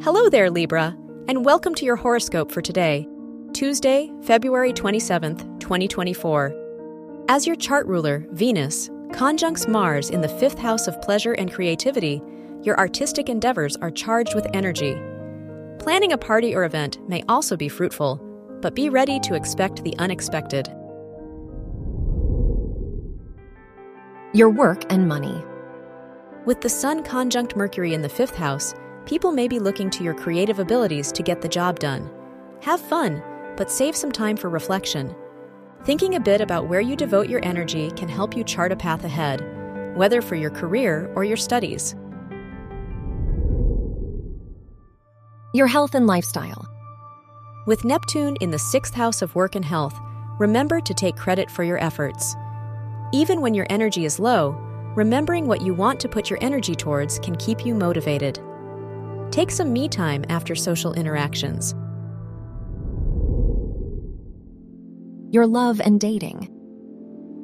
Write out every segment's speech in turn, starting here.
Hello there, Libra, and welcome to your horoscope for today, Tuesday, February 27th, 2024. As your chart ruler, Venus, conjuncts Mars in the fifth house of pleasure and creativity, your artistic endeavors are charged with energy. Planning a party or event may also be fruitful, but be ready to expect the unexpected. Your work and money. With the Sun conjunct Mercury in the fifth house, people may be looking to your creative abilities to get the job done. Have fun, but save some time for reflection. Thinking a bit about where you devote your energy can help you chart a path ahead, whether for your career or your studies. Your health and lifestyle. With Neptune in the sixth house of work and health, remember to take credit for your efforts. Even when your energy is low, remembering what you want to put your energy towards can keep you motivated. Take some me time after social interactions. Your love and dating.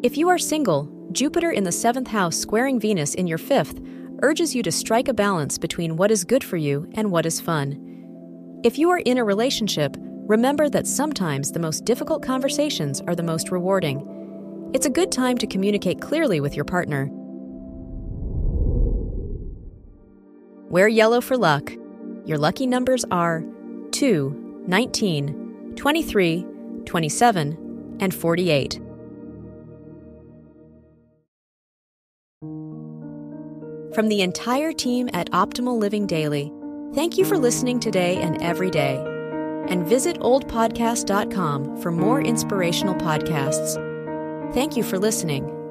If you are single, Jupiter in the seventh house squaring Venus in your fifth urges you to strike a balance between what is good for you and what is fun. If you are in a relationship, remember that sometimes the most difficult conversations are the most rewarding. It's a good time to communicate clearly with your partner. Wear yellow for luck. Your lucky numbers are 2, 19, 23, 27, and 48. From the entire team at Optimal Living Daily, thank you for listening today and every day. And visit oldpodcast.com for more inspirational podcasts. Thank you for listening.